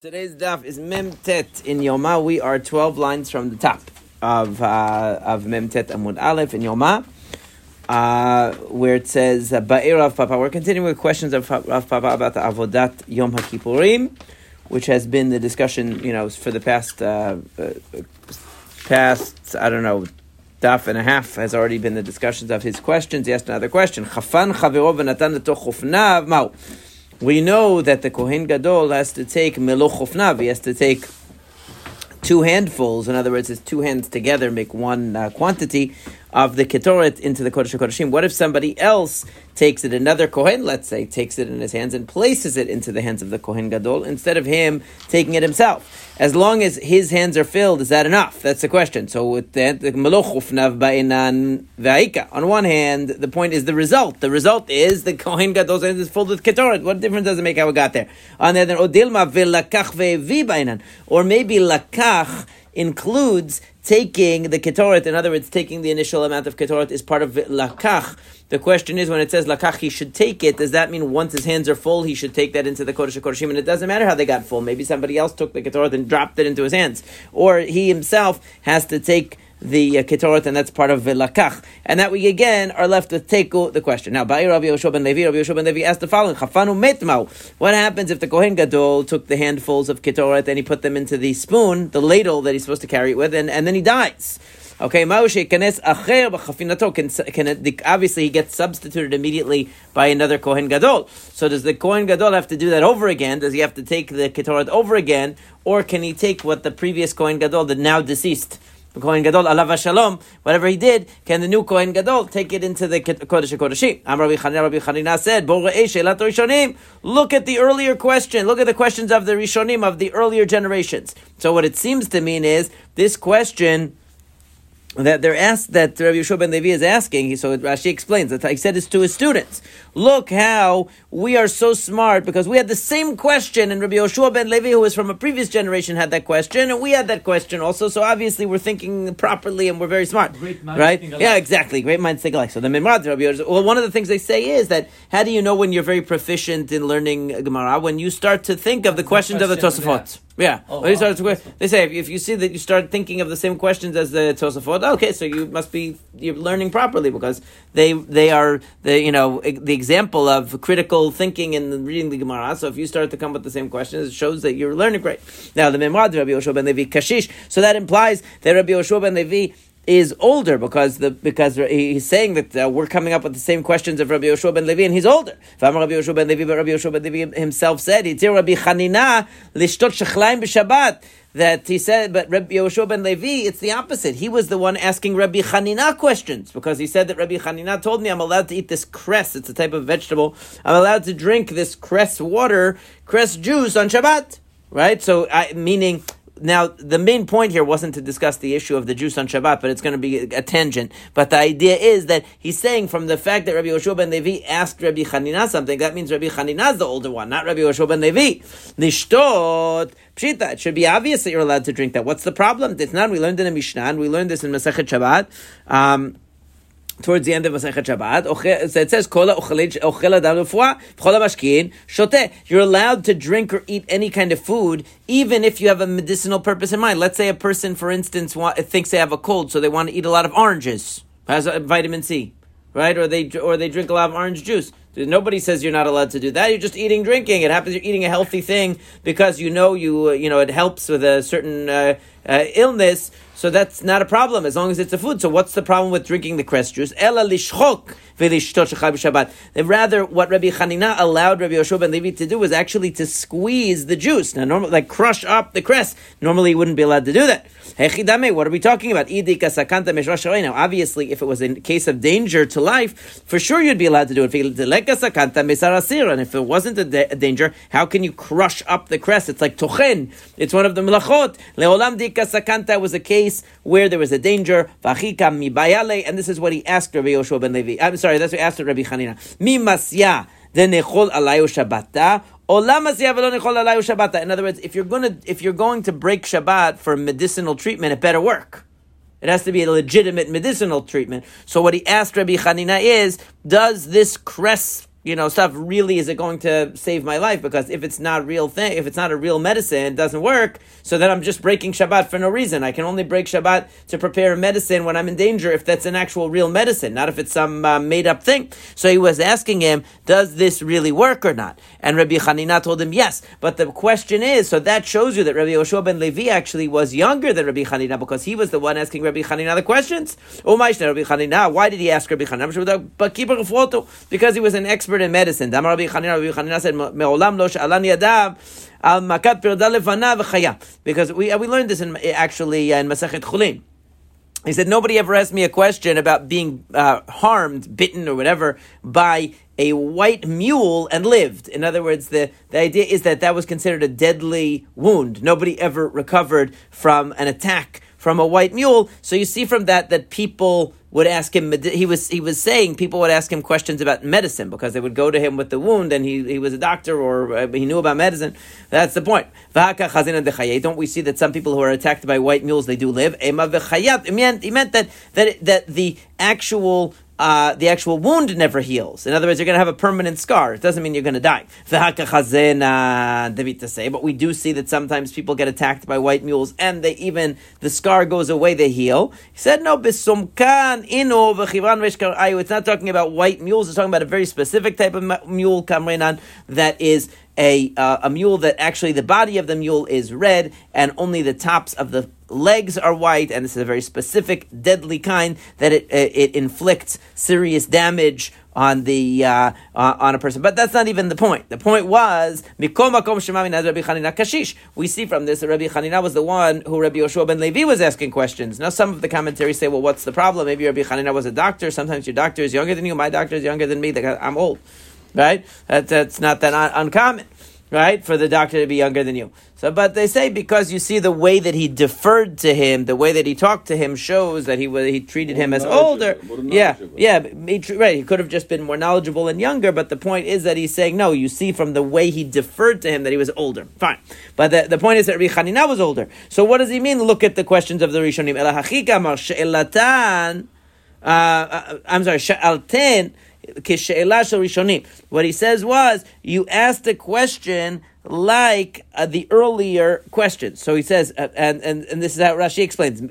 Today's daf is Mem Tet in Yoma. We are 12 lines from the top of uh, of Mem Tet Amud Aleph in Yoma, uh, where it says uh, Ba'ir Rav Papa. We're continuing with questions of Rav Papa about the Avodat Yom HaKippurim, which has been the discussion, you know, for the past uh, uh, past I don't know daf and a half has already been the discussions of his questions. He asked another question. Chafan Chaverov Natan Chufnav Mau we know that the Kohen Gadol has to take meloch he has to take two handfuls. In other words, his two hands together make one uh, quantity of the ketoret into the Kodesh Kodeshim. What if somebody else takes it, another Kohen, let's say, takes it in his hands and places it into the hands of the Kohen Gadol instead of him taking it himself? As long as his hands are filled, is that enough? That's the question. So with the Vaika, on one hand, the point is the result. The result is the Kohen Gadol's hands is filled with ketoret. What difference does it make how it got there? On the other, Odilma or maybe lakach includes taking the ketoret, in other words, taking the initial amount of ketoret is part of lakach. The question is, when it says lakach, he should take it. Does that mean once his hands are full, he should take that into the kodesh kodeshim? And it doesn't matter how they got full. Maybe somebody else took the ketoret and dropped it into his hands, or he himself has to take the uh, ketoret, and that's part of lakach. And that we again are left with teku, the question. Now, Ba'i Rabbi Yoshua ben Levi, Rabbi Yoshua ben Levi asked the following: Chafanu metmau. What happens if the kohen gadol took the handfuls of ketoret and he put them into the spoon, the ladle that he's supposed to carry it with, and, and then he dies? Okay. Can obviously he gets substituted immediately by another kohen gadol. So does the kohen gadol have to do that over again? Does he have to take the ketoret over again, or can he take what the previous kohen gadol, the now deceased? Kohen Gadol, alav shalom, whatever he did, can the new Kohen Gadol take it into the Kodesh Kodeshim? Am Rabbi Chanina, Rabbi Chanina said, Look at the earlier question. Look at the questions of the Rishonim, of the earlier generations. So what it seems to mean is, this question that they're asked that Rabbi Yeshua ben Levi is asking. So Rashi explains that he said this to his students. Look how we are so smart because we had the same question, and Rabbi Yeshua ben Levi, who was from a previous generation, had that question, and we had that question also. So obviously we're thinking properly and we're very smart, right? Yeah, exactly. Great minds think alike. So the Mimrad, Rabbi Yeshua, well, one of the things they say is that how do you know when you're very proficient in learning Gemara when you start to think of the questions of the Tosafot? Yeah. Oh, wow. they say if, if, you see that you start thinking of the same questions as the Tosafot, okay, so you must be you're learning properly because they they are the you know the example of critical thinking and reading the Gemara. So if you start to come up with the same questions, it shows that you're learning great. Now the Memrad Rabbi Yoshua ben Levi Kashish, so that implies that Rabbi Yoshua ben Levi is older because the because he's saying that uh, we're coming up with the same questions of Rabbi Yoshua ben Levi and he's older. Rabbi Yoshua ben Levi, but Rabbi Yoshua ben Levi himself said, "Yitzir Rabbi Chanina lishtot b'Shabbat." That he said, but Rabbi Yoshua ben Levi, it's the opposite. He was the one asking Rabbi Chanina questions because he said that Rabbi Chanina told me I'm allowed to eat this cress. It's a type of vegetable. I'm allowed to drink this cress water, cress juice on Shabbat. Right? So, I, meaning now, the main point here wasn't to discuss the issue of the juice on Shabbat, but it's going to be a, tangent. But the idea is that he's saying from the fact that Rabbi Yoshua ben Levi asked Rabbi Chanina something, that means Rabbi Chanina is the older one, not Rabbi Yoshua ben Levi. Nishtot, pshita, it should be obvious that you're allowed to drink that. What's the problem? It's not, we learned it in the Mishnah, we learned this in Masechet Shabbat. Um, towards the end of Masechet Shabbat, it says, mashkin, shote. You're allowed to drink or eat any kind of food, even if you have a medicinal purpose in mind. Let's say a person, for instance, thinks they have a cold, so they want to eat a lot of oranges, has vitamin C, right? Or they, or they drink a lot of orange juice. Nobody says you're not allowed to do that. You're just eating, drinking. It happens you're eating a healthy thing because you know you, you know, it helps with a certain uh, uh, illness. So that's not a problem as long as it's a food. So what's the problem with drinking the cress juice? Ela lishchok Rather, what Rabbi Chanina allowed Rabbi Yoshua ben Levi to do was actually to squeeze the juice. Now, normally, like crush up the cress. Normally, he wouldn't be allowed to do that. What are we talking about? Now, obviously, if it was in case of danger to life, for sure you'd be allowed to do it. And if it wasn't a, da- a danger, how can you crush up the cress? It's like tochen. It's one of the melachot. Leolam dika sakanta was a case where there was a danger. And this is what he asked Rabbi Yoshua ben Levi. I'm sorry sorry, that's what asked Rabbi Chanina. Mi masya denechol alayu shabbata. In other words, if you're to if you're going to break Shabbat for medicinal treatment, it better work. It has to be a legitimate medicinal treatment. So what he asked Rabbi Chanina is, does this cress you know, stuff really is it going to save my life? Because if it's not real thing, if it's not a real medicine, it doesn't work. So then I'm just breaking Shabbat for no reason. I can only break Shabbat to prepare a medicine when I'm in danger if that's an actual real medicine, not if it's some uh, made up thing. So he was asking him, does this really work or not? And Rabbi Hanina told him yes. But the question is, so that shows you that Rabbi Yoshua ben Levi actually was younger than Rabbi Hanina because he was the one asking Rabbi Hanina the questions. Oh, my Rabbi Hanina, why did he ask Rabbi Hanina? Because he was an expert expert in medicine. Damar Rabbi Chanina, Rabbi Chanina said, "Me'olam lo she'alani yadav al makat pirda lefana v'chaya." Because we we learned this in actually uh, in Masachet Chulin. He said, Nobody ever asked me a question about being uh, harmed, bitten, or whatever by a white mule and lived. In other words, the, the idea is that that was considered a deadly wound. Nobody ever recovered from an attack from a white mule. So you see from that that people would ask him. He was he was saying people would ask him questions about medicine because they would go to him with the wound, and he, he was a doctor or uh, he knew about medicine. That's the point. Don't we see that some people who are attacked by white mules they do live? He meant, he meant that that that the actual uh, the actual wound never heals. In other words, you're going to have a permanent scar. It doesn't mean you're going to die. but we do see that sometimes people get attacked by white mules, and they even the scar goes away, they heal. He said, "No, It's not talking about white mules. It's talking about a very specific type of mule, kamrenan, that is a uh, a mule that actually the body of the mule is red and only the tops of the legs are white, and this is a very specific, deadly kind that it it inflicts serious damage on the uh, uh, on a person. But that's not even the point. The point was. We see from this that Rabbi Chanina was the one who Rabbi Yoshua ben Levi was asking questions. Now some of the commentaries say, well, what's the problem? Maybe Rabbi Chanina was a doctor. Sometimes your doctor is younger than you. My doctor is younger than me. I'm old right? That, that's not that un- uncommon, right? For the doctor to be younger than you. So, but they say because you see the way that he deferred to him, the way that he talked to him shows that he was he treated him as older. Yeah, yeah, he, right. He could have just been more knowledgeable and younger, but the point is that he's saying no. You see from the way he deferred to him that he was older. Fine, but the, the point is that Rabbi Chanina was older. So what does he mean? Look at the questions of the Rishonim. Uh, uh, I'm sorry, Sha'alten. What he says was, you asked a question like uh, the earlier question. So he says, uh, and, and, and this is how Rashi explains, So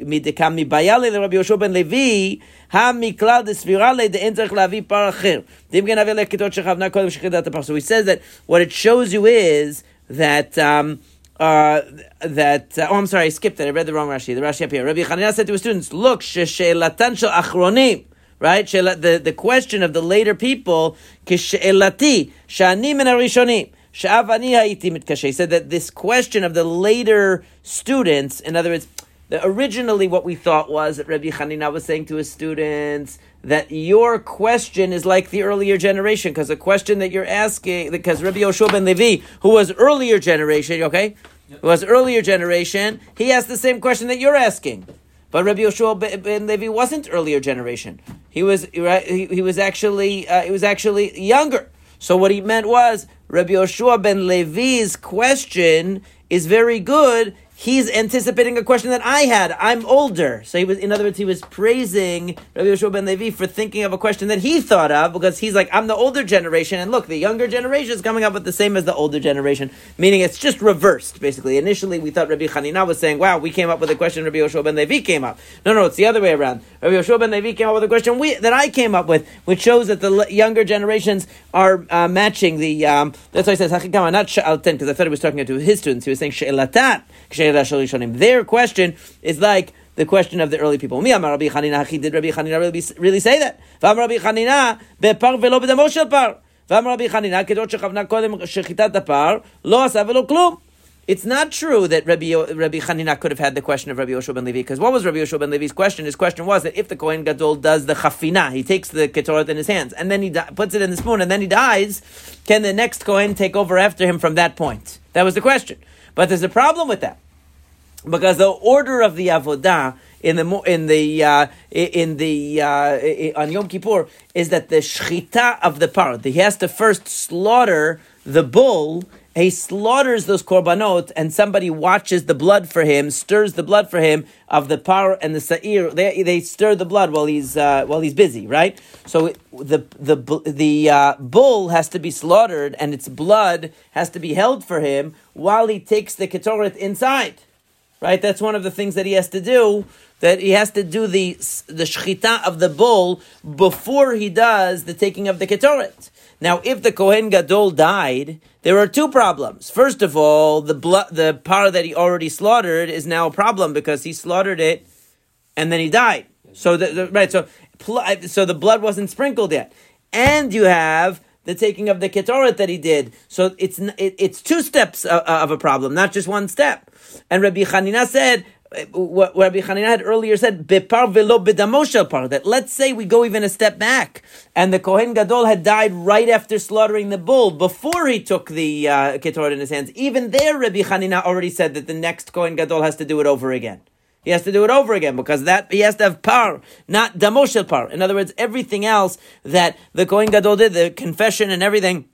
he says that what it shows you is that um, uh, that uh, oh, I'm sorry, I skipped it. I read the wrong Rashi. The Rashi up here. Rabbi Chanina said to his students, "Look, sheshelatan shel achronim." right? The, the question of the later people, kishelati, shani min harishonim. He said that this question of the later students, in other words, the, originally what we thought was that Rabbi Hanina was saying to his students that your question is like the earlier generation, because the question that you're asking, because Rabbi Yoshua ben Levi, who was earlier generation, okay, who was earlier generation, he asked the same question that you're asking. But Rabbi Yoshua ben Levi wasn't earlier generation. He was right. He, he was actually uh, he was actually younger. So what he meant was Rabbi Yoshua ben Levi's question is very good he's anticipating a question that I had. I'm older. So he was, in other words, he was praising Rabbi Yoshua ben Levi for thinking of a question that he thought of because he's like, I'm the older generation, and look, the younger generation is coming up with the same as the older generation, meaning it's just reversed, basically. Initially, we thought Rabbi Hanina was saying, wow, we came up with a question Rabbi Yoshua ben Levi came up. No, no, it's the other way around. Rabbi Yoshua ben Levi came up with a question we, that I came up with, which shows that the younger generations are uh, matching the, um, that's why he says, not because I thought he was talking to his students. He was saying She'elatat. Their question is like the question of the early people. Did Rabbi Chanina really, really say that? Rabbi Chanina בפר ולא בדמו של פר. ואמר רבי חנינא, כדות שכוונה קודם שחיטת הפר, לא עשה ולא כלום. It's not true that Rabbi, Rabbi Hanina could have had the question of Rabbi Yoshua ben Levi, because what was Rabbi Yoshua ben Levi's question? His question was that if the Kohen Gadol does the chafina, he takes the ketoret in his hands, and then he di- puts it in the spoon, and then he dies, can the next Kohen take over after him from that point? That was the question. But there's a problem with that because the order of the avodah in the in the uh, in the uh, on Yom Kippur is that the shchita of the par he has to first slaughter the bull he slaughters those korbanot, and somebody watches the blood for him, stirs the blood for him of the par and the sa'ir. They, they stir the blood while he's uh, while he's busy, right? So the the the uh, bull has to be slaughtered, and its blood has to be held for him while he takes the ketoret inside, right? That's one of the things that he has to do. That he has to do the the shchita of the bull before he does the taking of the ketoret. Now, if the Kohen Gadol died, there are two problems. First of all, the blood, the par that he already slaughtered is now a problem because he slaughtered it and then he died. So the, the right, so so the blood wasn't sprinkled yet, and you have the taking of the ketoret that he did. So it's it, it's two steps of, of a problem, not just one step. And Rabbi Chanina said uh, what Rabbi Hanina had earlier said, Bepar velo par, that let's say we go even a step back, and the Kohen Gadol had died right after slaughtering the bull, before he took the uh, Ketoret in his hands. Even there, Rabbi Hanina already said that the next Kohen Gadol has to do it over again. He has to do it over again because that he has to have par, not damoshel par. In other words, everything else that the Kohen Gadol did, the confession and everything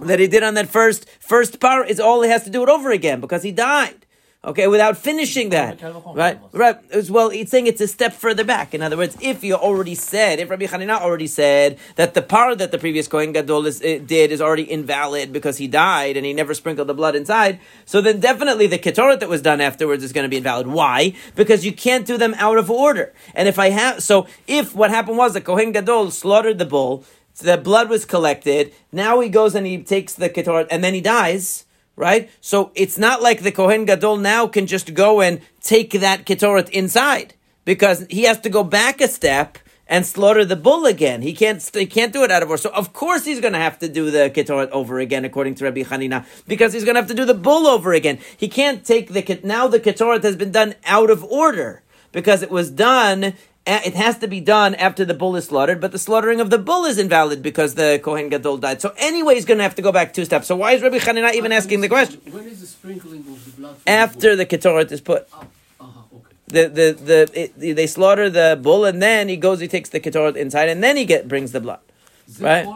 that he did on that first first par, is all he has to do it over again because he died. Okay, without finishing that, right? Right. As well, it's saying it's a step further back. In other words, if you already said, if Rabbi Hanina already said that the par that the previous Kohen Gadol is, uh, did is already invalid because he died and he never sprinkled the blood inside, so then definitely the ketoret that was done afterwards is going to be invalid. Why? Because you can't do them out of order. And if I have, so if what happened was the Kohen Gadol slaughtered the bull, the blood was collected, now he goes and he takes the ketoret, and then he dies right? So it's not like the Kohen Gadol now can just go and take that Ketoret inside because he has to go back a step and slaughter the bull again. He can't he can't do it out of order. So of course he's going to have to do the Ketoret over again, according to Rabbi Hanina, because he's going to have to do the bull over again. He can't take the now the Ketoret has been done out of order because it was done it has to be done after the bull is slaughtered, but the slaughtering of the bull is invalid because the Kohen Gadol died. So anyway, he's going to have to go back two steps. So why is Rabbi Chanina even asking the question? When is the sprinkling of the blood? After the Ketoret is put. Uh-huh, okay. The the the it, they slaughter the bull and then he goes he takes the ketoret inside and then he get brings the blood. Right.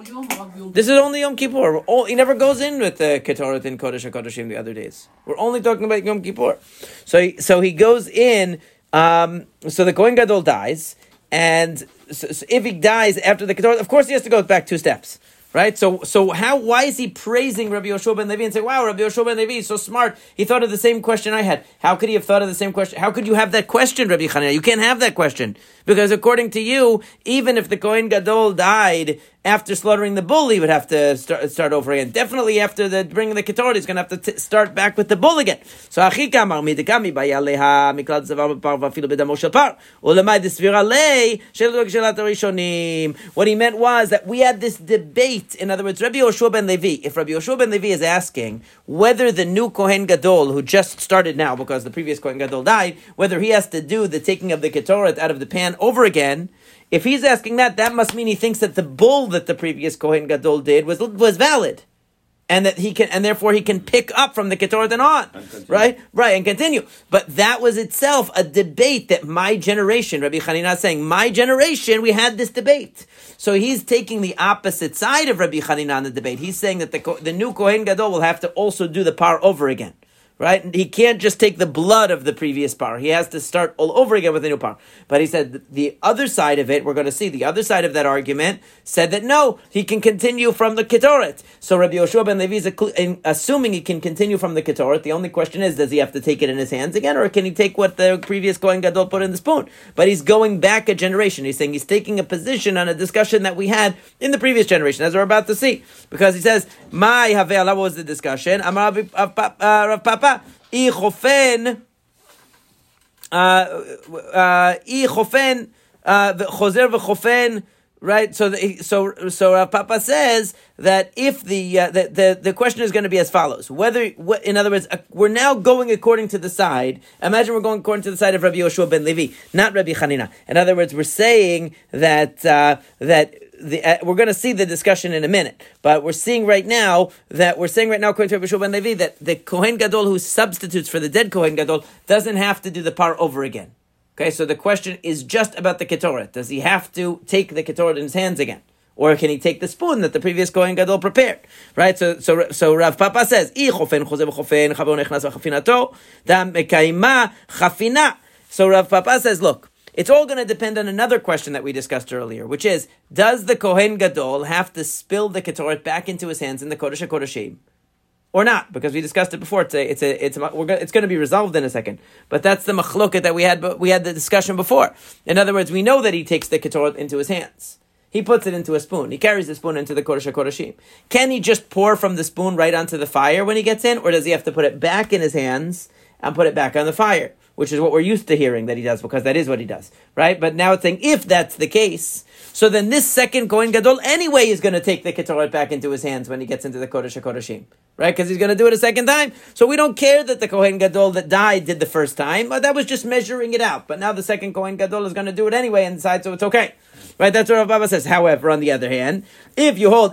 This is only Yom Kippur. All, he never goes in with the ketoret in Kodesh HaKodeshim the other days. We're only talking about Yom Kippur. So he, so he goes in um, so the Kohen Gadol dies, and so, so if he dies after the Kedor, of course he has to go back two steps. Right? So, so how, why is he praising Rabbi Yoshua ben Levi and saying, wow, Rabbi Yoshua ben Levi is so smart. He thought of the same question I had. How could he have thought of the same question? How could you have that question, Rabbi Chanina? You can't have that question. Because according to you, even if the Kohen Gadol died after slaughtering the bull, he would have to start, start over again. Definitely after the bringing the ketoret, he's going to have to t- start back with the bull again. So. What he meant was that we had this debate. In other words, Rabbi Yoshua ben Levi. If Rabbi Yoshua ben Levi is asking whether the new Kohen Gadol, who just started now because the previous Kohen Gadol died, whether he has to do the taking of the ketoret out of the pan over again if he's asking that, that must mean he thinks that the bull that the previous Kohen Gadol did was was valid, and that he can, and therefore he can pick up from the Ketoret and on, right, right, and continue. But that was itself a debate that my generation, Rabbi Chanina is saying, my generation, we had this debate. So he's taking the opposite side of Rabbi Chanina on the debate. He's saying that the the new Kohen Gadol will have to also do the par over again right? He can't just take the blood of the previous par. He has to start all over again with a new par. But he said the other side of it, we're going to see the other side of that argument said that no, he can continue from the ketoret. So Rabbi Yoshua ben Levi is assuming he can continue from the ketoret. The only question is, does he have to take it in his hands again, or can he take what the previous Kohen Gadol put in the spoon? But he's going back a generation. He's saying he's taking a position on a discussion that we had in the previous generation, as we're about to see, because he says, "My havel." What was the discussion? Amar Rav Papa. Uh, אי חופן, אי חופן, חוזר וחופן, right? So, the, so, so uh, Papa says that if the, uh, the, the the question is going to be as follows: whether, what, in other words, uh, we're now going according to the side. Imagine we're going according to the side of Rabbi Yoshua ben Levi, not Rabbi Chanina. In other words, we're saying that uh, that the, uh, we're going to see the discussion in a minute, but we're seeing right now that we're saying right now, according to Rabbi Shua ben Levi, that the Kohen Gadol who substitutes for the dead Kohen Gadol doesn't have to do the par over again. Okay, so the question is just about the Ketoret. Does he have to take the Ketoret in his hands again? or can he take the spoon that the previous Kohen Gadol prepared? Right? So, so, so Rav Papa says. So Rav Papa says, "Look, it's all going to depend on another question that we discussed earlier, which is, does the Kohen Gadol have to spill the ketoret back into his hands in the Kodesh HaKodeshim? Or not, because we discussed it before. It's a, it's a, it's a, we're gonna, it's going to be resolved in a second. But that's the machloket that we had, but we had the discussion before. In other words, we know that he takes the ketoret into his hands. He puts it into a spoon. He carries the spoon into the Kodesh HaKodeshim. Can he just pour from the spoon right onto the fire when he gets in, or does he have to put it back in his hands and put it back on the fire? Which is what we're used to hearing that he does, because that is what he does, right? But now it's saying if that's the case, so then this second Kohen Gadol anyway is going to take the Ketoret back into his hands when he gets into the Kodesh HaKodeshim, right? Because he's going to do it a second time. So we don't care that the Kohen Gadol that died did the first time, that was just measuring it out. But now the second Kohen Gadol is going to do it anyway and so it's okay. Right, that's what Rav Papa says. However, on the other hand, if you hold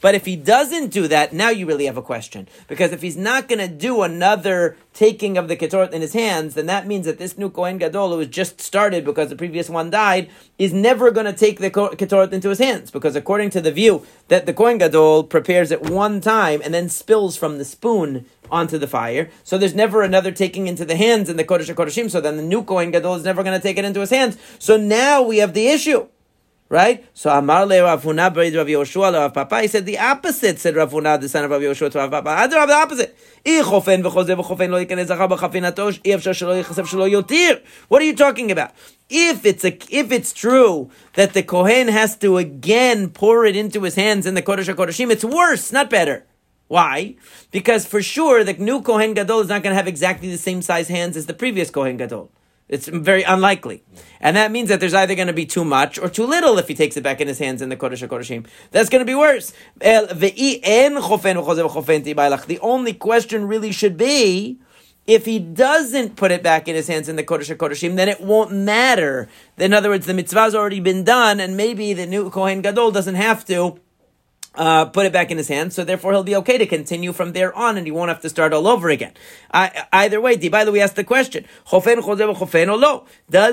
but if he doesn't do that, now you really have a question. Because if he's not going to do another taking of the ketoret in his hands, then that means that this new Kohen Gadol who has just started because the previous one died is never going to take the ketoret into his hands. Because according to the view that the Kohen Gadol prepares it one time and then spills from the spoon onto the fire. So there's never another taking into the hands in the Kodesh HaKodeshim. So then the new Kohen Gadol is never going to take it into his hands. So now we have the issue. Right? So Amar le Rav Huna Rav Yoshua Rav Papa. He said the opposite, said Rav the son of Rav Yoshua to Rav Papa. The opposite. What are you talking about? If it's a, if it's true that the Kohen has to again pour it into his hands in the Kodesh HaKodeshim, it's worse, not better. Why? Because for sure the new Kohen Gadol is not going to have exactly the same size hands as the previous Kohen Gadol. It's very unlikely. And that means that there's either going to be too much or too little if he takes it back in his hands in the Kodesh HaKodeshim. That's going to be worse. The only question really should be, if he doesn't put it back in his hands in the Kodesh HaKodeshim, then it won't matter. In other words, the mitzvah's already been done, and maybe the new Kohen Gadol doesn't have to uh, put it back in his hands, so therefore he'll be okay to continue from there on, and he won't have to start all over again. Uh, either way, by the way, ask the question: Does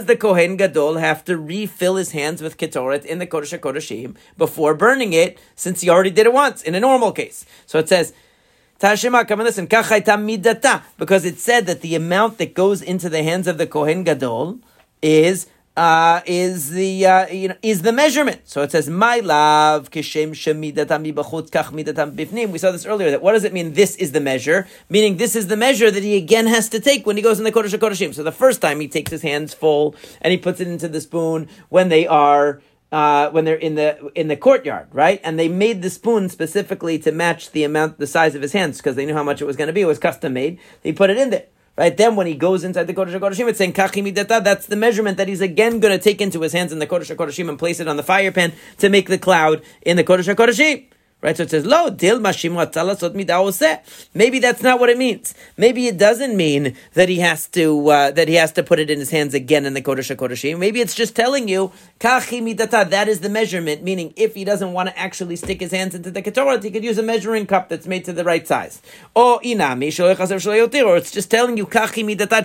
the kohen gadol have to refill his hands with ketoret in the kodesh kodeshim before burning it, since he already did it once in a normal case? So it says. Tashima, come and listen. Because it said that the amount that goes into the hands of the Kohen Gadol is uh, is the uh, you know is the measurement. So it says my love kishem shemidatam bibachut kach midatam bifnim. We saw this earlier. That what does it mean? This is the measure, meaning this is the measure that he again has to take when he goes in the kodesh kodeshim. So the first time he takes his hands full and he puts it into the spoon when they are. Uh, when they're in the in the courtyard, right? And they made the spoon specifically to match the amount, the size of his hands, because they knew how much it was going to be. It was custom made. They put it in there. Right then, when he goes inside the Kodesh HaKodeshim, it's saying Kachimidata. That's the measurement that he's again going to take into his hands in the Kodesh HaKodeshim and place it on the fire pan to make the cloud in the Kodesh HaKodeshim. Right? So it says, Lo, dil Maybe that's not what it means. Maybe it doesn't mean that he has to, uh, that he has to put it in his hands again in the Kodesh HaKodeshim. Maybe it's just telling you, that is the measurement, meaning if he doesn't want to actually stick his hands into the Ketoret, he could use a measuring cup that's made to the right size. Or inami, or it's just telling you,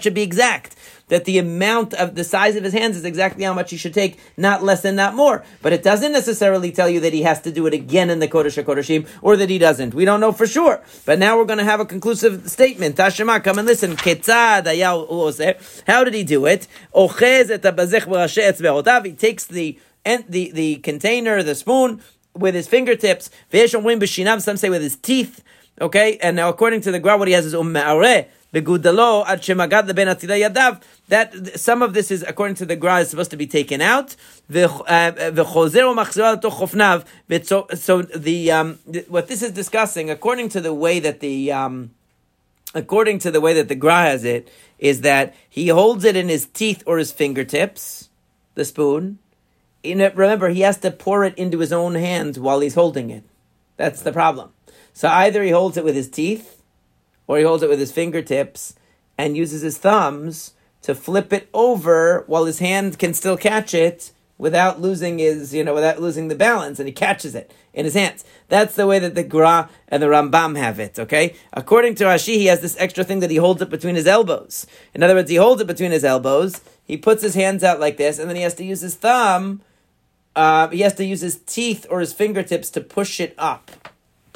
should be exact that the amount of the size of his hands is exactly how much he should take, not less and not more. But it doesn't necessarily tell you that he has to do it again in the Kodesh HaKodeshim or that he doesn't. We don't know for sure. But now we're going to have a conclusive statement. Tashema, come and listen. How did he do it? He takes the the, the container, the spoon, with his fingertips. Some say with his teeth. Okay, and now according to the Gra, what he has is umma'areh begudalo ad shemagad leben yadav. That some of this is according to the Gra is supposed to be taken out. Uh, so, so the um, what this is discussing, according to the way that the um, according to the way that the Gra has it, is that he holds it in his teeth or his fingertips, the spoon. In it, remember, he has to pour it into his own hands while he's holding it. That's the problem. So either he holds it with his teeth, or he holds it with his fingertips and uses his thumbs to flip it over while his hand can still catch it without losing his, you know, without losing the balance, and he catches it in his hands. That's the way that the Gra and the Rambam have it, okay? According to Rashi, he has this extra thing that he holds it between his elbows. In other words, he holds it between his elbows, he puts his hands out like this, and then he has to use his thumb uh, he has to use his teeth or his fingertips to push it up,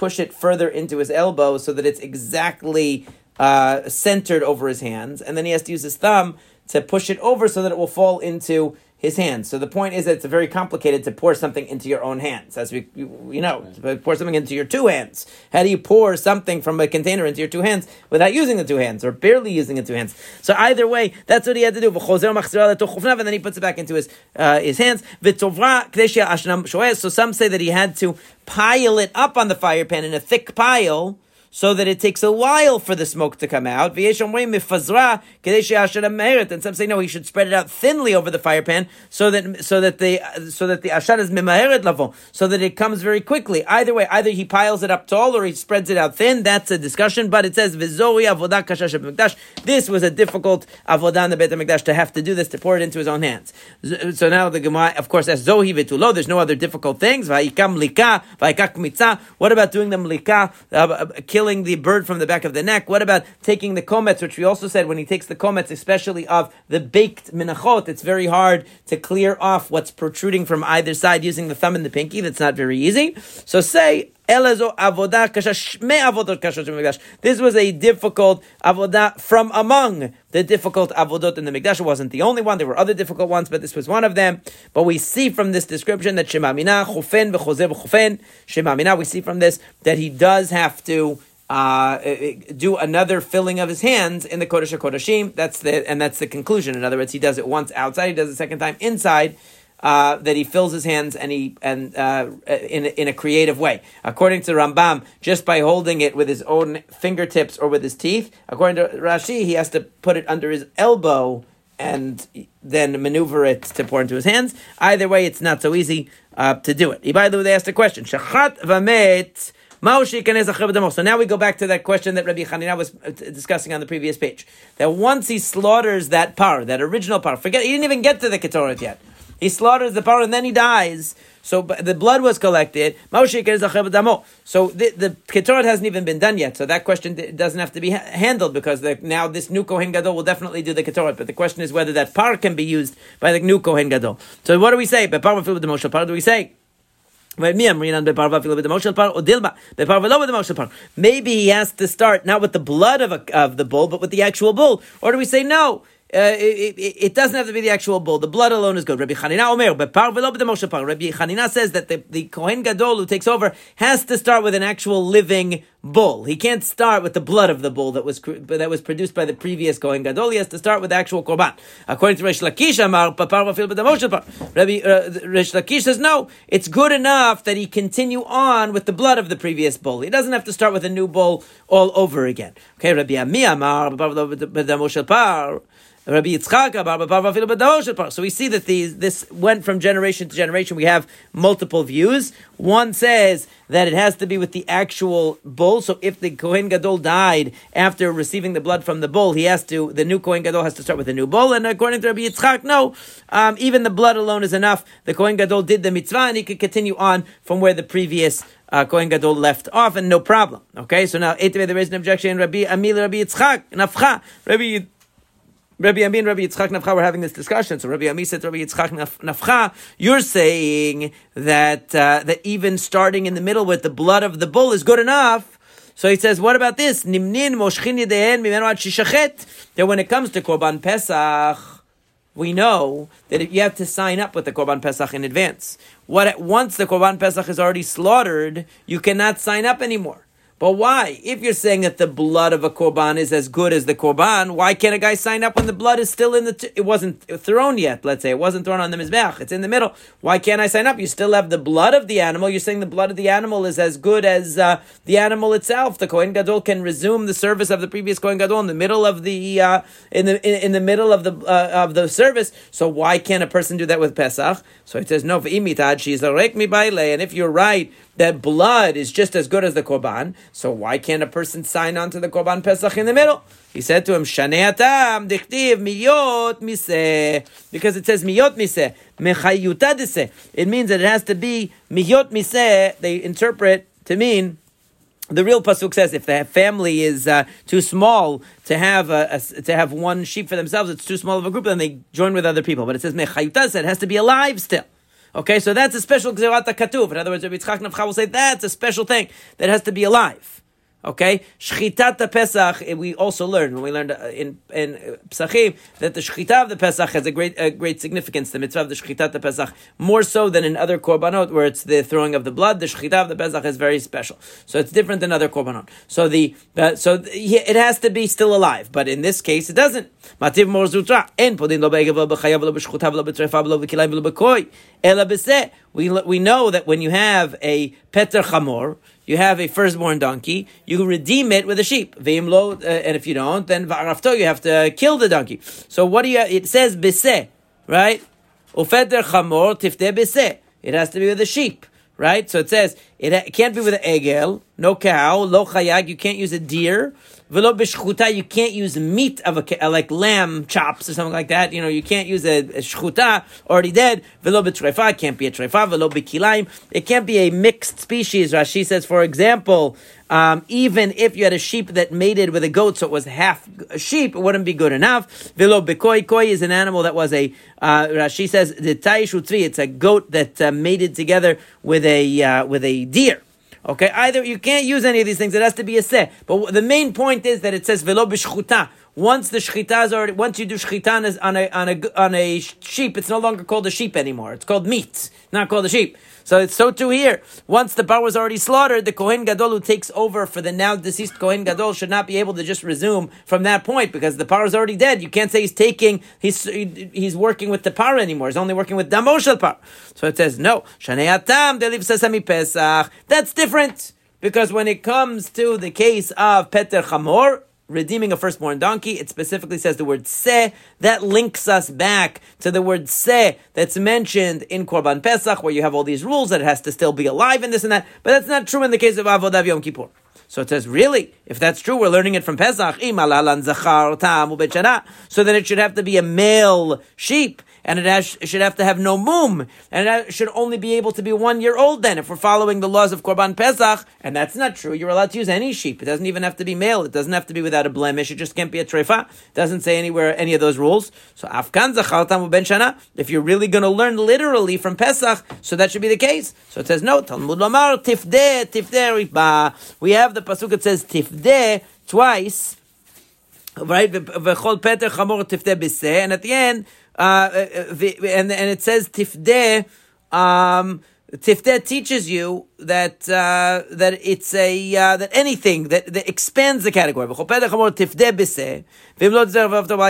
push it further into his elbow so that it's exactly uh, centered over his hands, and then he has to use his thumb to push it over so that it will fall into his hands. So the point is that it's very complicated to pour something into your own hands, as we you know, to pour something into your two hands. How do you pour something from a container into your two hands without using the two hands or barely using the two hands? So either way, that's what he had to do. And then he puts it back into his uh, his hands. So some say that he had to pile it up on the fire pan in a thick pile so that it takes a while for the smoke to come out. And some say no, he should spread it out thinly over the fire pan so that so that the so that the ashan is mimaheret level, so that it comes very quickly. Either way, either he piles it up tall or he spreads it out thin. That's a discussion. But it says v'zoi avodah kashash This was a difficult avodah in the Beit Hamikdash to have to do this to pour it into his own hands. So now the Gemara, of course, as zohi v'tulo. There's no other difficult things. Lika, What about doing the mlika? Uh, killing the bird from the back of the neck? What about taking the komets, which we also said when he takes the komets, especially of the baked minachot, it's very hard to clear off what's protruding from either side using the thumb and the pinky. That's not very easy. So say, this was a difficult avodah from among the difficult avodot in the Mikdash. It wasn't the only one. There were other difficult ones, but this was one of them. But we see from this description that Shemamina, Chufen, V'chozer, V'chufen, Shemamina, we see from this that he does have to uh, do another filling of his hands in the Kodesh Kodashim. That's the and that's the conclusion. In other words, he does it once outside, he does it a second time inside. Uh, that he fills his hands and he and uh, in in a creative way. According to Rambam, just by holding it with his own fingertips or with his teeth. According to Rashi, he has to put it under his elbow and then maneuver it to pour into his hands. Either way, it's not so easy uh, to do it. By the way, they asked a question: Shachat vamet so now we go back to that question that Rabbi Hanina was uh, discussing on the previous page. That once he slaughters that par, that original par, forget, he didn't even get to the Ketoret yet. He slaughters the par and then he dies. So the blood was collected. So the, the Ketoret hasn't even been done yet. So that question doesn't have to be ha- handled because the, now this new Kohen Gadol will definitely do the Ketoret. But the question is whether that par can be used by the new Kohen Gadol. So what do we say? But par with the Moshe, par do we say? Maybe he has to start not with the blood of, a, of the bull, but with the actual bull. Or do we say no? Uh, it, doesn't have to be the actual bull. The blood alone is good. Rabbi Chanina Omer, but par. Rabbi Chanina says that the, the Kohen Gadol who takes over has to start with an actual living bull. He can't start with the blood of the bull that was that was produced by the previous Kohen Gadol. He has to start with the actual korban. According to Rish Lakish, Amar par Moshe par. Rabbi uh, Rish Lakish says no. It's good enough that he continue on with the blood of the previous bull. He doesn't have to start with a new bull all over again. Okay, Rabbi Ami Amar Moshe par. Rabbi Yitzchak, so we see that these, this went from generation to generation. We have multiple views. One says that it has to be with the actual bull. So if the Kohen Gadol died after receiving the blood from the bull, he has to, the new Kohen Gadol has to start with a new bull. And according to Rabbi Yitzchak, no, um, even the blood alone is enough. The Kohen Gadol did the mitzvah and he could continue on from where the previous uh, Kohen Gadol left off, and no problem. Okay, so now there is an objection. Rabbi Amil, Rabbi Yitzchak, Nafcha, Rabbi Rabbi Ami and Rabbi Yitzchak Nafcha were having this discussion. So Rabbi Ami said Rabbi Yitzchak Nafcha, you're saying that uh, that even starting in the middle with the blood of the bull is good enough. So he says, what about this? Nimnin That when it comes to Korban Pesach, we know that you have to sign up with the Korban Pesach in advance. What once the Korban Pesach is already slaughtered, you cannot sign up anymore. But why? If you're saying that the blood of a korban is as good as the korban, why can't a guy sign up when the blood is still in the? T- it wasn't thrown yet. Let's say it wasn't thrown on the mizbeach. It's in the middle. Why can't I sign up? You still have the blood of the animal. You're saying the blood of the animal is as good as uh, the animal itself. The kohen gadol can resume the service of the previous kohen gadol in the middle of the uh, in the in, in, the middle of the uh, of the service. So why can't a person do that with pesach? So it says no. She's a And if you're right that blood is just as good as the korban. So why can't a person sign on to the korban pesach in the middle? He said to him, "Shaneatam dichtiv miyot miseh," because it says miyot miseh mechayuta It means that it has to be miyot miseh. They interpret to mean. The real pasuk says if the family is uh, too small to have a, a, to have one sheep for themselves, it's too small of a group, then they join with other people. But it says mechayuta it has to be alive still. Okay, so that's a special Gzerat Katuv. In other words, Rabbi Nafcha will say that's a special thing that has to be alive. Okay, shchitat Pesach. eh, We also learned when we learned uh, in in uh, Pesachim that the shchita of the Pesach has a great a great significance. The mitzvah of the shchitat Pesach more so than in other korbanot where it's the throwing of the blood. The shchita of the Pesach is very special, so it's different than other korbanot. So the uh, so the, it has to be still alive, but in this case it doesn't. Mativ mor zutra en podin lo begev lo b'chayav lo b'shchutav lo b'trefav lo b'kilayim lo b'koi ela. We we know that when you have a peter chamor you have a firstborn donkey, you redeem it with a sheep. Veimlo, uh, and if you don't, then va'arafto, you have to kill the donkey. So what do you? It says bise, right? Ufeder chamor tifte bise. It has to be with a sheep, right? So it says it, it can't be with an egel, no cow, lo chayag. You can't use a deer. Velo b'shchuta, you can't use meat of a like lamb chops or something like that. You know, you can't use a, a shchuta already dead. Velo b'trefa, it can't be a trefa. Velo b'kilaim, it can't be a mixed species. Rashi says, for example, um, even if you had a sheep that mated with a goat, so it was half a sheep, it wouldn't be good enough. Velo bekoi koi is an animal that was a. Uh, Rashi says the taish utzvi. It's a goat that uh, mated together with a uh, with a deer. Okay, either you can't use any of these things. It has to be a seh. But the main point is that it says velo b'shchuta. Once the shchita is already, once you do shchita on a, on a on a on a sheep, it's no longer called a sheep anymore. It's called meat, not called a sheep. So it's so too here. Once the par was already slaughtered, the Kohen Gadol who takes over for the now deceased Kohen Gadol should not be able to just resume from that point because the par is already dead. You can't say he's taking, he's he's working with the par anymore. He's only working with Damoshel par. So it says no. That's different because when it comes to the case of Peter Chamor, redeeming a firstborn donkey, it specifically says the word se. That links us back to the word se that's mentioned in Korban Pesach, where you have all these rules that it has to still be alive and this and that. But that's not true in the case of Avodat Yom Kippur. So it says, really, if that's true, we're learning it from Pesach. So then it should have to be a male sheep and it has, should have to have no mum, and it should only be able to be one year old. Then, if we're following the laws of Korban Pesach, and that's not true, you're allowed to use any sheep. It doesn't even have to be male. It doesn't have to be without a blemish. It just can't be a trefa. It doesn't say anywhere any of those rules. So afkan zachaltam ben shana. If you're really going to learn literally from Pesach, so that should be the case. So it says no. Talmud lomar tifdeh tifdeh. We have the pasuk that says tifdeh twice right? V'chol peter chamor tifdeh b'seh, and at the end, uh, and and it says tifdeh. Um, teaches you that uh, that it's a uh, that anything that, that expands the category. I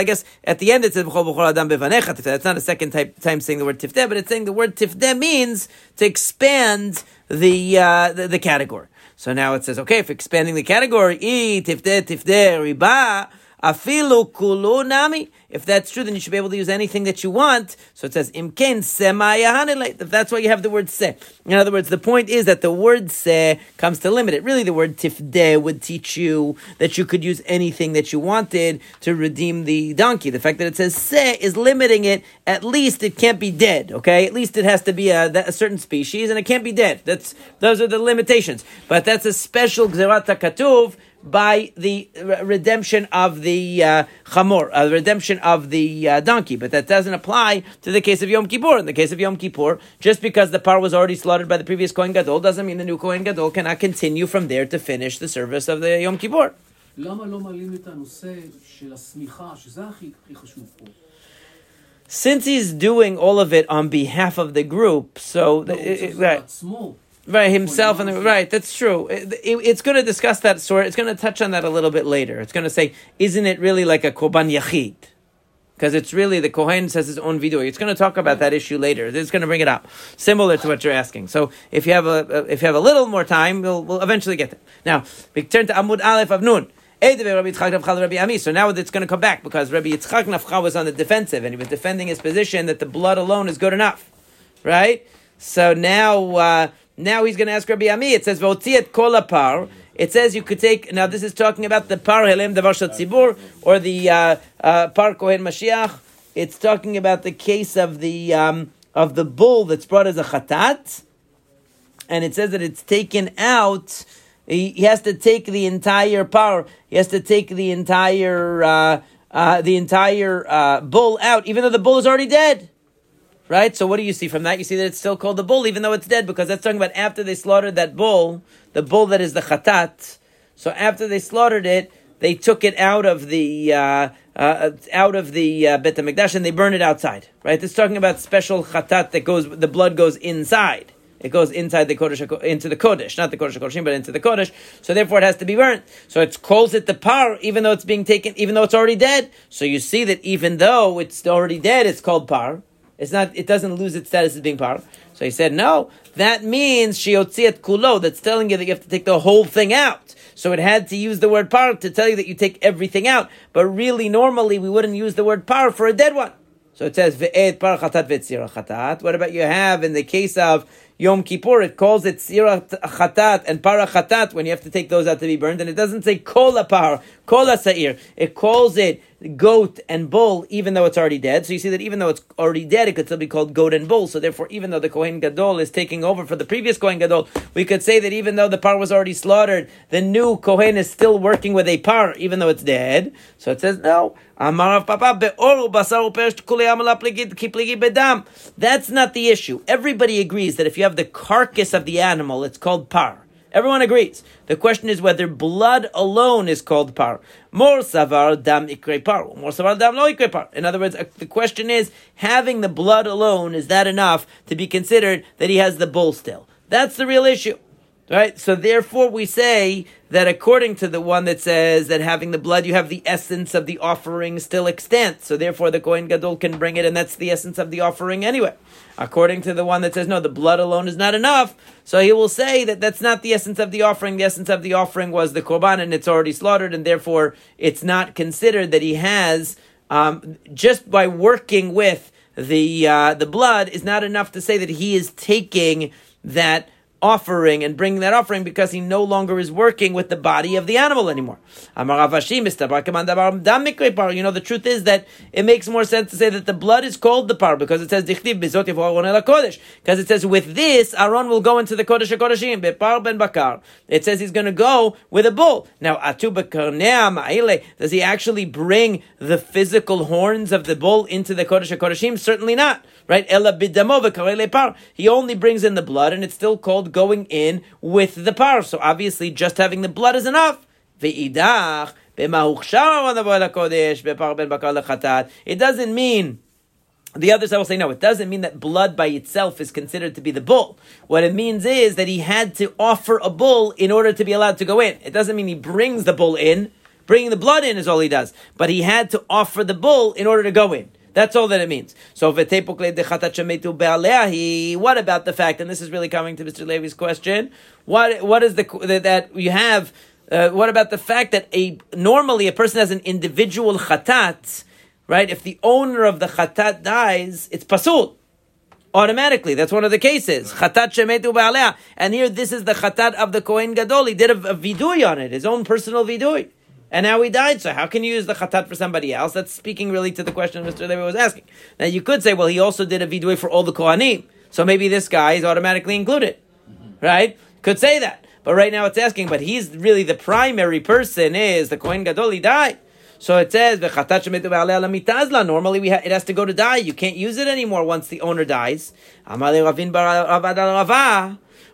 guess at the end it says. It's not a second type, time saying the word tifdeh, but it's saying the word tifdeh means to expand the uh, the, the category. So now it says, okay, if expanding the category, i tifdeh tifdeh riba. Afilu kulu nami. If that's true, then you should be able to use anything that you want. So it says imken semayahanile. If that's why you have the word se. In other words, the point is that the word se comes to limit it. Really, the word tifde would teach you that you could use anything that you wanted to redeem the donkey. The fact that it says se is limiting it. At least it can't be dead. Okay, at least it has to be a, a certain species, and it can't be dead. That's those are the limitations. But that's a special gzerat katuv by the redemption of the uh, chamor, uh, redemption of the uh, donkey, but that doesn't apply to the case of Yom Kippur. In the case of Yom Kippur, just because the par was already slaughtered by the previous Kohen Gadol doesn't mean the new Kohen Gadol cannot continue from there to finish the service of the Yom Kippur. Since he's doing all of it on behalf of the group, so no, the, it. Right, himself and the, right. That's true. It, it, it's going to discuss that sort. It's going to touch on that a little bit later. It's going to say, isn't it really like a korban yachid? Because it's really the kohen has his own vidui. It's going to talk about that issue later. It's going to bring it up, similar to what you're asking. So if you have a if you have a little more time, we'll, we'll eventually get there. Now, we turn to Amud Aleph of Nun. So now it's going to come back because Rabbi Yitzchak Nafcha was on the defensive and he was defending his position that the blood alone is good enough, right? So now. Uh, now he's going to ask Rabbi Ami. It says "V'otziet kol par." It says you could take. Now this is talking about the par helem davar tzibur or the uh, uh, par kohen mashiach. It's talking about the case of the um, of the bull that's brought as a chatat, and it says that it's taken out. He, he has to take the entire par. He has to take the entire uh, uh, the entire uh, bull out, even though the bull is already dead. Right? So what do you see from that? You see that it's still called the bull, even though it's dead, because that's talking about after they slaughtered that bull, the bull that is the chatat. So after they slaughtered it, they took it out of the uh, uh, out of the uh, Bet Hamikdash and they burned it outside. Right? It's talking about special chatat that goes, the blood goes inside. It goes inside the kodesh, into the kodesh, not the kodesh kodeshim, but into the kodesh. So therefore, it has to be burnt. So it calls it the par, even though it's being taken, even though it's already dead. So you see that even though it's already dead, it's called par. It's not. It doesn't lose its status as being par. So he said, no. That means shiotziat kulo. That's telling you that you have to take the whole thing out. So it had to use the word par to tell you that you take everything out. But really, normally we wouldn't use the word par for a dead one. So it says ve'et par chatat chatat. What about you have in the case of Yom Kippur, it calls it Sira Chatat and Para Chatat when you have to take those out to be burned, and it doesn't say Kola Par, Kola Sa'ir. It calls it goat and bull, even though it's already dead. So you see that even though it's already dead, it could still be called goat and bull. So therefore, even though the Kohen Gadol is taking over for the previous Kohen Gadol, we could say that even though the par was already slaughtered, the new Kohen is still working with a par, even though it's dead. So it says, no. That's not the issue. Everybody agrees that if you have the carcass of the animal, it's called par. Everyone agrees. The question is whether blood alone is called par. More savar dam ikre par. More savar dam lo ikre par. In other words, uh, the question is, having the blood alone, is that enough to be considered that he has the bull still? That's the real issue. Right? So therefore we say that according to the one that says that having the blood, you have the essence of the offering still extant. So therefore the Kohen Gadol can bring it and that's the essence of the offering anyway. According to the one that says, no, the blood alone is not enough. So he will say that that's not the essence of the offering. The essence of the offering was the korban and it's already slaughtered and therefore it's not considered that he has, um, just by working with the, uh, the blood is not enough to say that he is taking that offering and bringing that offering because he no longer is working with the body of the animal anymore. You know, the truth is that it makes more sense to say that the blood is called the par because it says because it says with this Aaron will go into the kodesh kodeshim ben bakar. It says he's going to go with a bull. Now does he actually bring the physical horns of the bull into the kodesh kodeshim? Certainly not right? He only brings in the blood, and it's still called going in with the par. So obviously, just having the blood is enough. It doesn't mean the other side will say, no, it doesn't mean that blood by itself is considered to be the bull. What it means is that he had to offer a bull in order to be allowed to go in. It doesn't mean he brings the bull in. Bringing the blood in is all he does. But he had to offer the bull in order to go in. That's all that it means. So what about the fact, and this is really coming to Mr. Levy's question, what what is the that you have uh, what about the fact that a normally a person has an individual chatat, right? If the owner of the chatat dies, it's pasul automatically. That's one of the cases. Chatat shemetu ba'alea. And here, this is the chatat of the Kohen Gadol. He did a, a vidui on it, his own personal vidui and now he died. So how can you use the chatat for somebody else? That's speaking really to the question Mr. Levi was asking. Now you could say, well, he also did a vidui for all the kohanim, so maybe this guy is automatically included, mm-hmm. right? Could say that, but right now it's asking, but he's really the primary person. Is the kohen gadol? He died. So it says. Normally, we ha- it has to go to die. You can't use it anymore once the owner dies.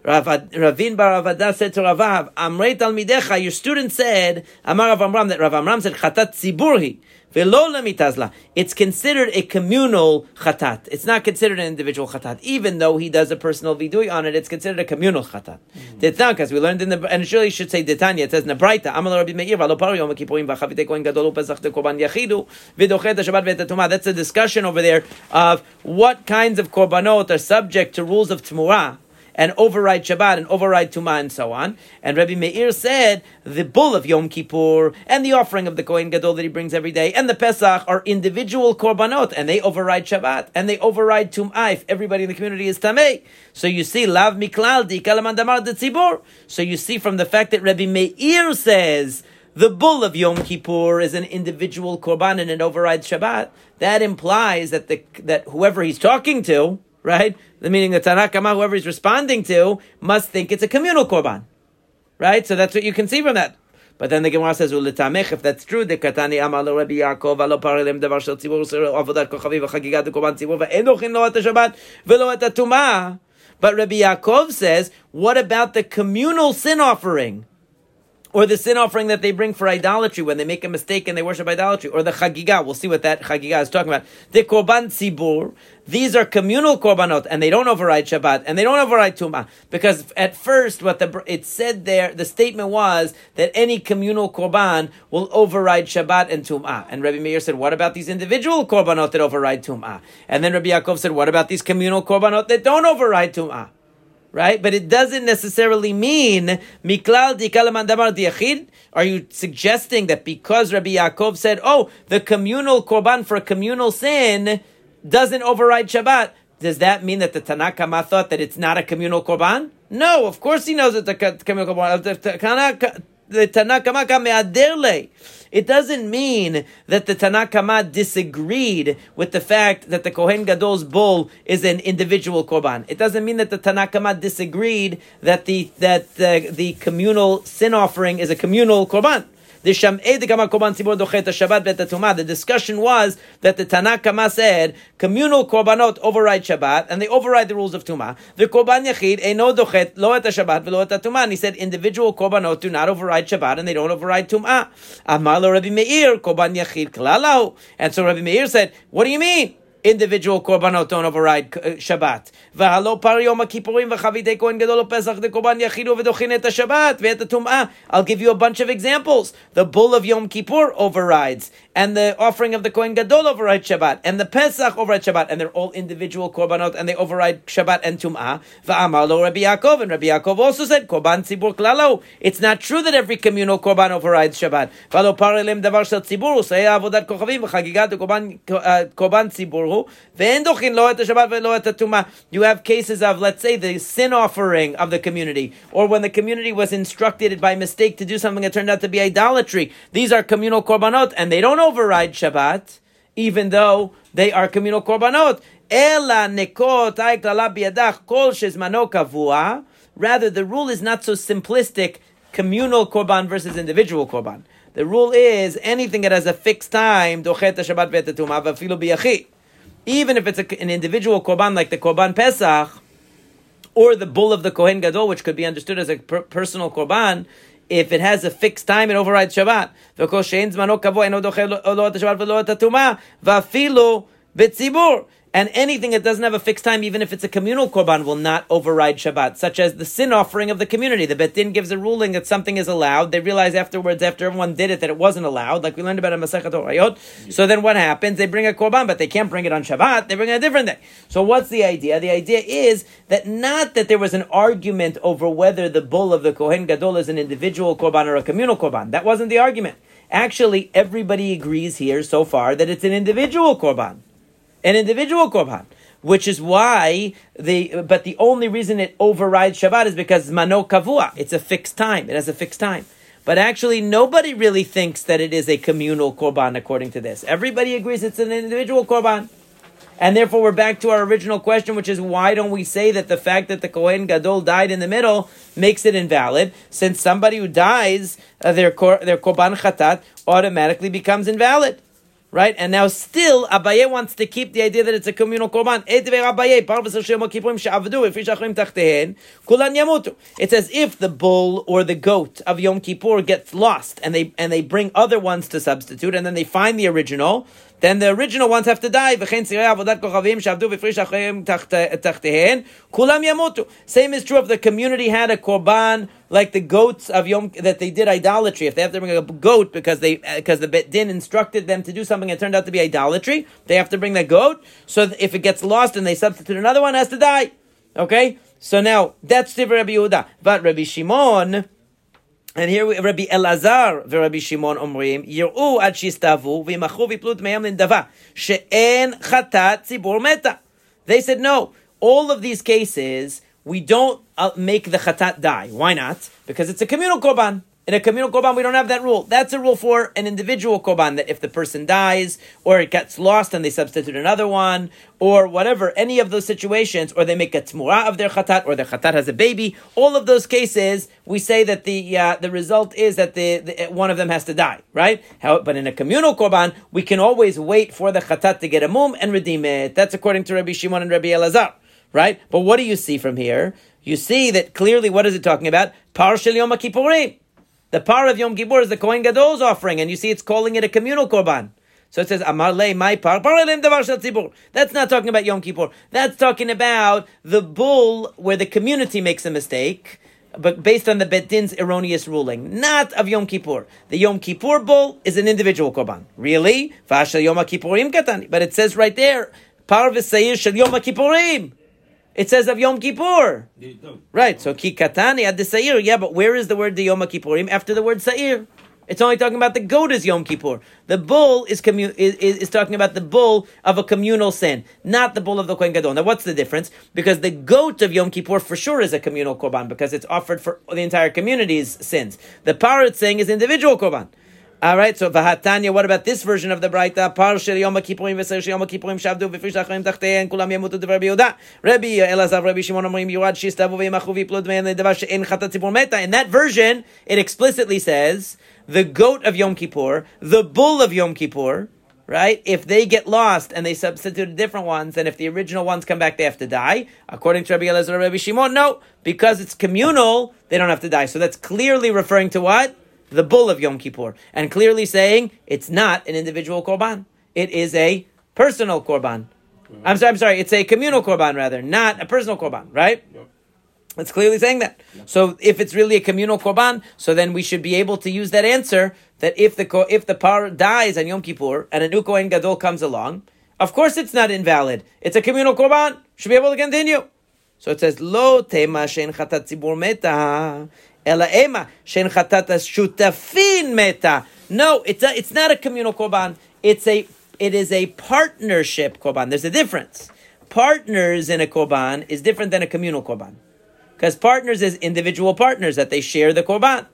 Ravin Bar Avada said to Ravav, Amrei Talmidecha, your student said, Amar Rav Amram, that Rav Amram said, Chatat Ziburhi. Velo Lemitazla." It's considered a communal chatat. It's not considered an individual chatat. Even though he does a personal vidui on it, it's considered a communal chatat. Mm-hmm. Because we learned in the, and surely should say Detanya, it says Nabraita, Amal Rabbi Meir, Valo Paro Yom Kippurim, Vachavite Kohen Gadol, Pesach Te Korban Yachidu, Vidochet Shabbat Vetatuma. That's a discussion over there of what kinds of korbanot are subject to rules of Tmurah and override Shabbat and override Tuma and so on. And Rabbi Meir said the bull of Yom Kippur and the offering of the Kohen Gadol that he brings every day and the Pesach are individual korbanot and they override Shabbat and they override Tum'ah if everybody in the community is Tameh. So you see, Lav Miklal Di Kalamandamar de Tzibur. So you see from the fact that Rabbi Meir says the bull of Yom Kippur is an individual korban and it overrides Shabbat, that implies that the that whoever he's talking to, right? The meaning that Tanakama, whoever he's responding to, must think it's a communal korban, right? So that's what you can see from that. But then the Gemara says, "Uletamech." If that's true, the katani amal lo Rabbi Yaakov alo paralem davar shel tzibur avodat kochavi v'chagigat korban tzibur ve'enochin lo at Shabbat v'lo at. But Rabbi Yaakov says, what about the communal sin offering? Or the sin offering that they bring for idolatry when they make a mistake and they worship idolatry, or the chagiga. We'll see what that chagiga is talking about. The korban tzibur. These are communal korbanot, and they don't override Shabbat, and they don't override Tumah, because at first, what the it said there, the statement was that any communal korban will override Shabbat and Tumah. And Rabbi Meir said, "What about these individual korbanot that override Tumah?" And then Rabbi Yaakov said, "What about these communal korbanot that don't override Tumah?" Right? But it doesn't necessarily mean miklal diachid. Are you suggesting that because Rabbi Yaakov said, "Oh, the communal korban for communal sin doesn't override Shabbat"? Does that mean that the Tanakama thought that it's not a communal korban? No, of course he knows that the communal korban. The me'aderle. It doesn't mean that the Tanakama disagreed with the fact that the Kohen Gadol's bull is an individual korban. It doesn't mean that the Tanakama disagreed that the that the, the communal sin offering is a communal korban. The discussion was that the Tanakama said communal korbanot override Shabbat and they override the rules of Tumah. The korban yachid eno dochet lo et Shabbat velo et Tumah. And he said individual korbanot do not override Shabbat and they don't override Tumah. Amar Rabbi Meir korban yachid klalau. And so Rabbi Meir said, "What do you mean?" individual korbanot don't override uh, Shabbat. V'halo par yom kippurim v'chavidei kohen gadol pesach de korban yachidu v'dochin et Shabbat v'et tum'ah. I'll give you a bunch of examples. The bull of Yom Kippur overrides, and the offering of the kohen gadol overrides Shabbat, and the Pesach overrides Shabbat, and they're all individual korbanot, and they override Shabbat and tum'ah. V'amar lo Rabbi Yaakov, and Rabbi Yaakov also said korban tzibur klalo. It's not true that every communal korban overrides Shabbat. V'halo par elim davar shel tzibur usei avodat kochavim v'chagigat uh, korban tzibur you have cases of, let's say, the sin offering of the community, or when the community was instructed by mistake to do something that turned out to be idolatry. These are communal korbanot, and they don't override Shabbat, even though they are communal korbanot. Rather, the rule is not so simplistic, communal korban versus individual korban. The rule is anything that has a fixed time, even if it's a, an individual korban like the korban Pesach, or the bull of the Kohen Gadol, which could be understood as a per- personal korban, if it has a fixed time, it overrides Shabbat. And anything that doesn't have a fixed time, even if it's a communal korban, will not override Shabbat, such as the sin offering of the community. The Bet Din gives a ruling that something is allowed. They realize afterwards, after everyone did it, that it wasn't allowed, like we learned about in Masechet Orayot. So then what happens? They bring a korban, but they can't bring it on Shabbat. They bring it a different day. So what's the idea? The idea is that not that there was an argument over whether the bull of the Kohen Gadol is an individual korban or a communal korban. That wasn't the argument. Actually, everybody agrees here so far that it's an individual korban an individual korban, which is why the but the only reason it overrides Shabbat is because mano kavua. It's a fixed time. It has a fixed time. But actually, nobody really thinks that it is a communal korban according to this. Everybody agrees it's an individual korban. And therefore, we're back to our original question, which is why don't we say that the fact that the Kohen Gadol died in the middle makes it invalid? Since somebody who dies, uh, their, kor, their Korban Chatat automatically becomes invalid right? And now still, Abaye wants to keep the idea that it's a communal korban. It's as if the bull or the goat of Yom Kippur gets lost, and they and they bring other ones to substitute, and then they find the original then the original ones have to die. Same is true if the community had a korban like the goats of Yom that they did idolatry. If they have to bring a goat because they because the Bet Din instructed them to do something that turned out to be idolatry, they have to bring that goat. So if it gets lost and they substitute another one, has to die. Okay. So now that's the Rabbi Yehuda, but Rabbi Shimon. And here we, Rabbi Elazar ורבי שמעון אומרים, יראו עד שיסתאבו וימחו ויפלו טמאיהם לנדבה, שאין חטאת ציבור מתה. They said no. All of these cases, we don't uh, make the chatat die. Why not? Because it's a communal korban. In a communal korban, we don't have that rule. That's a rule for an individual korban that if the person dies, or it gets lost and they substitute another one, or whatever, any of those situations, or they make a tmura of their chatat, or their chatat has a baby, all of those cases, we say that the uh, the result is that the, the, one of them has to die, right? How, but in a communal korban, we can always wait for the chatat to get a mum and redeem it. That's according to Rabbi Shimon and Rabbi Elazar, right? But what do you see from here? You see that clearly. What is it talking about? Par shel Yom Kippurim. The par of Yom Kippur is the Kohen Gadol's offering, and you see it's calling it a communal korban. So it says, Amar le my par, That's not talking about Yom Kippur. That's talking about the bull where the community makes a mistake, but based on the Bet Din's erroneous ruling, not of Yom Kippur. The Yom Kippur bull is an individual korban. Really? But it says right there, par v'seir shel Yom Kippurim. It says of Yom Kippur. Right, so ki katani ad Sa'ir. Yeah, but where is the word the Yom Kippurim after the word Sa'ir? It's only talking about the goat is Yom Kippur. The bull is, commu- is, is, is, talking about the bull of a communal sin, not the bull of the Kohen Gadol. Now, what's the difference? Because the goat of Yom Kippur for sure is a communal korban because it's offered for the entire community's sins. The parrot saying is individual korban. All right, so Vahatanya, what about this version of the Braita? Par shel Yom Kippurim v'ser Yom Kippurim shavdu v'fish achayim tachtein kulam yamutu devar biyoda. Rabbi Elazar, Rabbi Shimon omrim yurad shistavu v'yimachu v'yiplud me'en le'davar she'en chatat tzibur meta. In that version, it explicitly says, the goat of Yom Kippur, the bull of Yom Kippur, right? If they get lost and they substitute different ones, and if the original ones come back, they have to die. According to Rabbi Elazar, Rabbi Shimon, no, because it's communal, they don't have to die. So that's clearly referring to what? The bull of Yom Kippur, and clearly saying it's not an individual korban. It is a personal korban. I'm sorry, I'm sorry, it's a communal korban rather, not a personal korban, right? Yep. It's clearly saying that. Yep. So if it's really a communal korban, so then we should be able to use that answer that if the if the par dies on Yom Kippur and a new Kohen Gadol comes along, of course it's not invalid. It's a communal korban. Should be able to continue. So it says, Lo tema shen chatat tzibur meta, ela ema shen chatat shutafin meta. No, it's, a, it's not a communal korban. It's a, it is a partnership korban. There's a difference. Partners in a korban is different than a communal korban. Because partners is individual partners that they share the korban.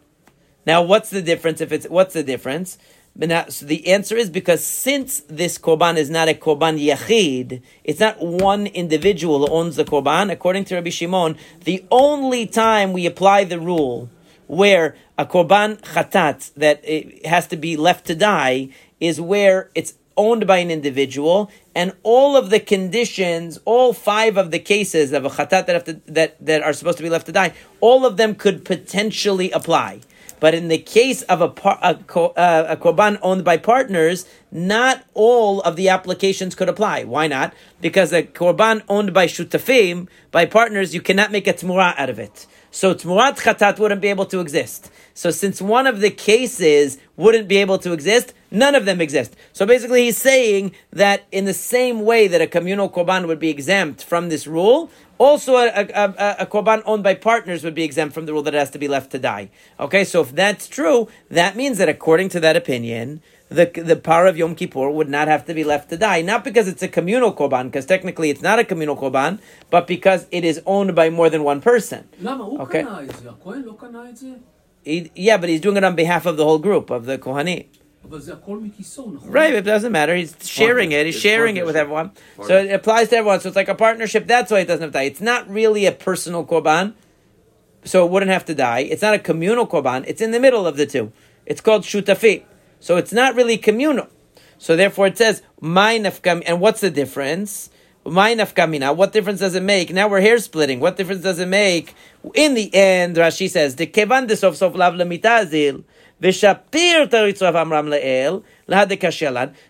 Now, what's the difference if it's, what's the difference? But now, so the answer is because since this korban is not a korban yachid, it's not one individual who owns the korban. According to Rabbi Shimon, the only time we apply the rule where a korban chatat that it has to be left to die is where it's owned by an individual, and all of the conditions, all five of the cases of a chatat that, to, that, that are supposed to be left to die, all of them could potentially apply. But in the case of a, a, uh, a korban owned by partners, not all of the applications could apply. Why not? Because a korban owned by shutafim, by partners, you cannot make a tmura out of it. So tmurat chatat wouldn't be able to exist. So since one of the cases wouldn't be able to exist, none of them exist. So basically he's saying that in the same way that a communal korban would be exempt from this rule, also a, a, a, a, korban owned by partners would be exempt from the rule that it has to be left to die. Okay, so if that's true, that means that according to that opinion, the the par of Yom Kippur would not have to be left to die, not because it's a communal korban, because technically it's not a communal korban, but because it is owned by more than one person. Okay. He, yeah, but he's doing it on behalf of the whole group of the Kohanim. Right, it doesn't matter. He's sharing it. He's sharing it with everyone. So it applies to everyone. So it's like a partnership. That's why it doesn't have to die. It's not really a personal korban, so it wouldn't have to die. It's not a communal korban. It's in the middle of the two. It's called shutafi. So it's not really communal. So therefore it says, my nafkam, and what's the difference? My nafkamina, what difference does it make? Now we're hair splitting. What difference does it make? In the end, Rashi says, the kevan de sof sof lav lemitazil, v'shapir taritzav amram le'el.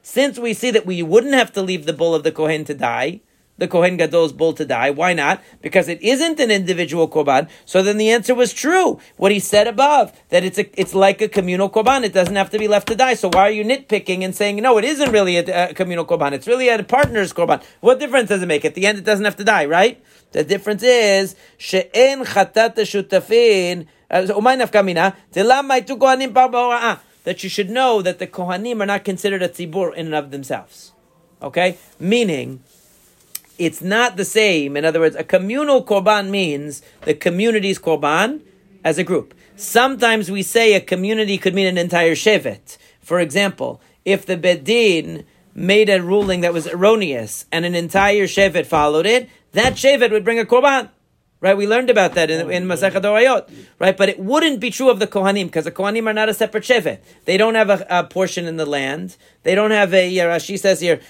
Since we see that we wouldn't have to leave the bull of the Kohen to die, the Kohen Gadol's bull to die. Why not? Because it isn't an individual korban. So then the answer was true. What he said above that it's a, it's like a communal korban. It doesn't have to be left to die. So why are you nitpicking and saying no? It isn't really a, a communal korban. It's really a partner's korban. What difference does it make? At the end, it doesn't have to die, right? The difference is she'en chatat shutafin. Uh, that you should know that the kohanim are not considered a tzibur in and of themselves. Okay, meaning it's not the same. In other words, a communal korban means the community's korban as a group. Sometimes we say a community could mean an entire shevet. For example, if the Bet Din made a ruling that was erroneous and an entire shevet followed it, that shevet would bring a korban. Right, we learned about that in, oh, in Masechet Orayot. Right, but it wouldn't be true of the Kohanim because the Kohanim are not a separate shevet. They don't have a, a portion in the land. They don't have a. Rashi says here,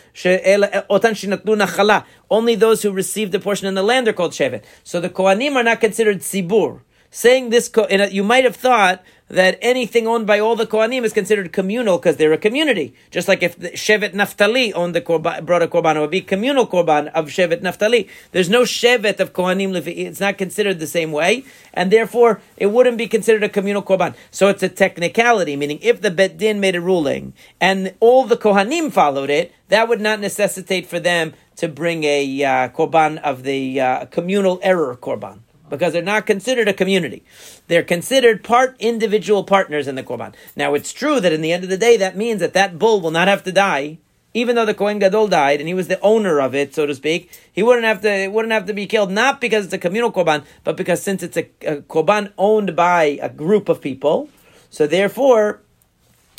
only those who received the portion in the land are called shevet. So the Kohanim are not considered tzibur saying this, you might have thought that anything owned by all the Kohanim is considered communal because they're a community. Just like if Shevet Naftali owned the korban, brought a korban, it would be communal korban of Shevet Naftali. There's no Shevet of Kohanim, it's not considered the same way, and therefore it wouldn't be considered a communal korban. So it's a technicality, meaning if the Bet Din made a ruling and all the Kohanim followed it, that would not necessitate for them to bring a uh, korban of the uh, communal error korban because they're not considered a community. They're considered part individual partners in the korban. Now, it's true that in the end of the day, that means that that bull will not have to die, even though the Kohen Gadol died and he was the owner of it, so to speak. He wouldn't have to. It wouldn't have to be killed, not because it's a communal korban, but because since it's a, a korban owned by a group of people, so therefore.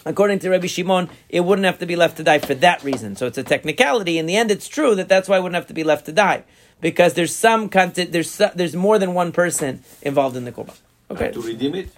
According to Rabbi Shimon, it wouldn't have to be left to die for that reason. So it's a technicality. In the end, it's true that that's why it wouldn't have to be left to die because there's some content, there's there's more than one person involved in the korban. Okay. to redeem it.